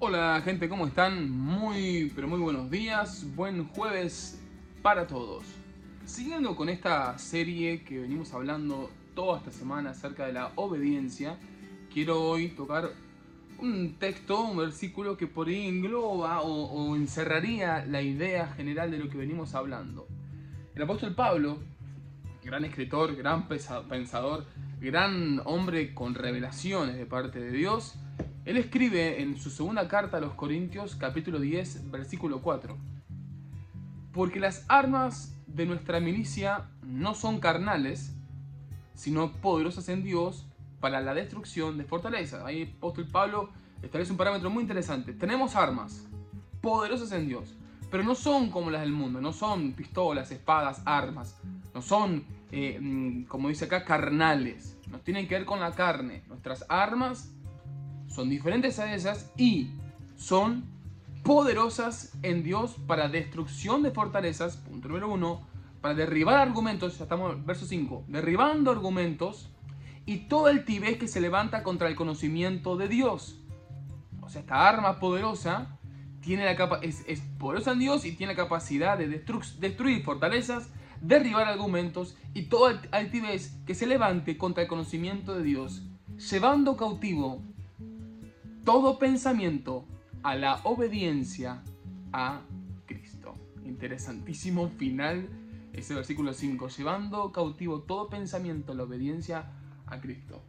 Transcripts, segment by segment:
Hola gente, ¿cómo están? Muy, pero muy buenos días, buen jueves para todos. Siguiendo con esta serie que venimos hablando toda esta semana acerca de la obediencia, quiero hoy tocar un texto, un versículo que por ahí engloba o, o encerraría la idea general de lo que venimos hablando. El apóstol Pablo, gran escritor, gran pensador, gran hombre con revelaciones de parte de Dios, él escribe en su segunda carta a los Corintios capítulo 10 versículo 4, porque las armas de nuestra milicia no son carnales, sino poderosas en Dios para la destrucción de fortalezas. Ahí apóstol Pablo establece un parámetro muy interesante. Tenemos armas poderosas en Dios, pero no son como las del mundo, no son pistolas, espadas, armas, no son, eh, mm, como dice acá, carnales, nos tienen que ver con la carne. Nuestras armas son diferentes a esas y son poderosas en Dios para destrucción de fortalezas, punto número uno, para derribar argumentos, ya estamos verso 5, derribando argumentos y todo el tibés que se levanta contra el conocimiento de Dios. O sea, esta arma poderosa tiene la capa es, es, poderosa en Dios y tiene la capacidad de destruir fortalezas, derribar argumentos y todo el altivez que se levante contra el conocimiento de Dios, llevando cautivo todo pensamiento a la obediencia a Cristo. Interesantísimo final ese versículo 5, llevando cautivo todo pensamiento a la obediencia a Cristo.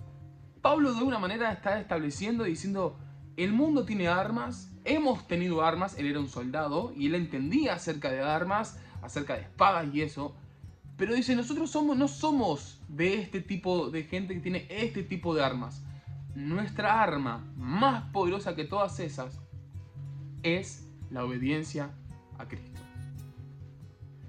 Pablo de una manera está estableciendo diciendo, el mundo tiene armas, hemos tenido armas, él era un soldado y él entendía acerca de armas, acerca de espadas y eso, pero dice, nosotros somos, no somos de este tipo de gente que tiene este tipo de armas nuestra arma más poderosa que todas esas es la obediencia a Cristo.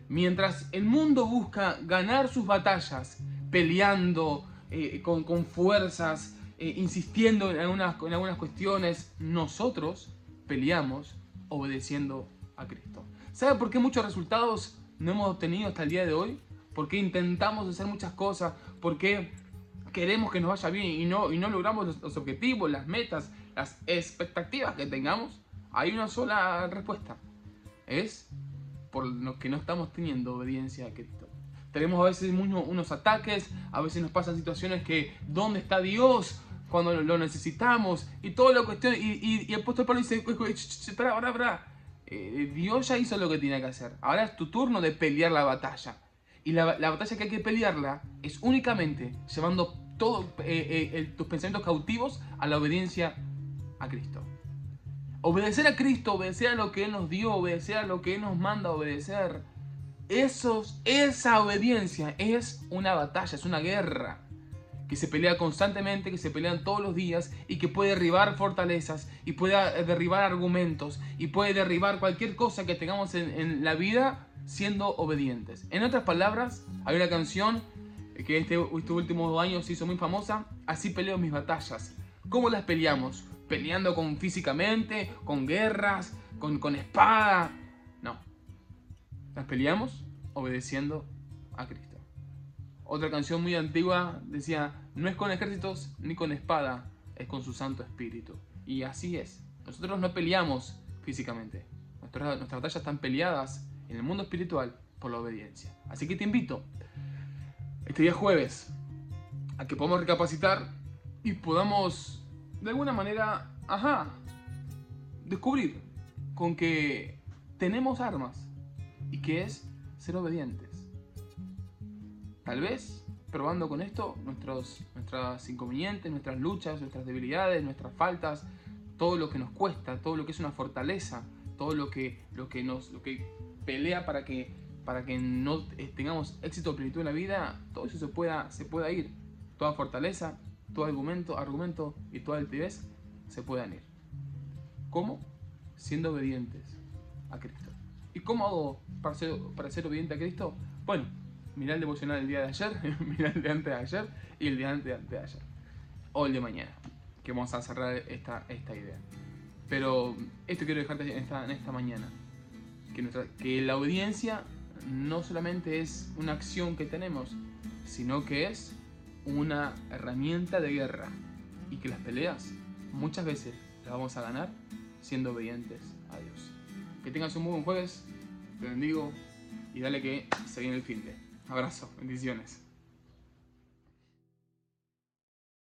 Mientras el mundo busca ganar sus batallas, peleando eh, con, fuerzas, eh, insistiendo en algunas, en algunas cuestiones, nosotros peleamos obedeciendo a Cristo. ¿Sabe por qué muchos resultados no hemos obtenido hasta el día de hoy? ¿Por qué intentamos hacer muchas cosas? ¿Por qué queremos que nos vaya bien y no, y no logramos los, objetivos, las metas, las expectativas que tengamos, hay una sola respuesta. Es por lo que no estamos teniendo obediencia a Cristo. Tenemos a veces unos ataques, a veces nos pasan situaciones que, ¿dónde está Dios? Cuando lo necesitamos y toda la cuestión. Y, y, el apóstol Pablo dice: Espera, espera, espera. Eh, Dios ya hizo lo que tiene que hacer. Ahora es tu turno de pelear la batalla. Y la, batalla que hay que pelearla es únicamente llevando todos eh, eh, tus pensamientos cautivos a la obediencia a Cristo. Obedecer a Cristo, obedecer a lo que Él nos dio, obedecer a lo que Él nos manda obedecer. Esos, esa obediencia es una batalla, es una guerra que se pelea constantemente, que se pelean todos los días y que puede derribar fortalezas y puede derribar argumentos y puede derribar cualquier cosa que tengamos en, en la vida siendo obedientes. En otras palabras, hay una canción que este, este último año se hizo muy famosa, Así peleo mis batallas. ¿Cómo las peleamos? ¿Peleando con físicamente? ¿Con guerras? ¿Con, con espada? No. Las peleamos obedeciendo a Cristo. Otra canción muy antigua decía, no es con ejércitos ni con espada, es con su Santo Espíritu. Y así es. Nosotros no peleamos físicamente. Nuestras, nuestras batallas están peleadas en el mundo espiritual por la obediencia. Así que te invito este día jueves a que podamos recapacitar y podamos de alguna manera, ajá, descubrir con que tenemos armas y que es ser obedientes. Tal vez probando con esto nuestros, nuestras inconvenientes, nuestras luchas, nuestras debilidades, nuestras faltas, todo lo que nos cuesta, todo lo que es una fortaleza, todo lo que, nos lo que pelea para que, para que no tengamos éxito plenitud en la vida, todo eso se pueda, se pueda ir. Toda fortaleza, todo argumento, argumento y toda altivez se puedan ir. ¿Cómo? Siendo obedientes a Cristo. ¿Y cómo hago para ser, para ser obediente a Cristo? Bueno, mirá el devocional del día de ayer, mirá el de antes de ayer y el de antes de ayer. O el de mañana, que vamos a cerrar esta, esta idea. Pero esto quiero dejarte en esta, en esta mañana que, la obediencia no solamente es una acción que tenemos, sino que es una herramienta de guerra y que las peleas muchas veces las vamos a ganar siendo obedientes a Dios. Que tengas un muy buen jueves, te bendigo y dale que se viene el fin de. Abrazo, bendiciones.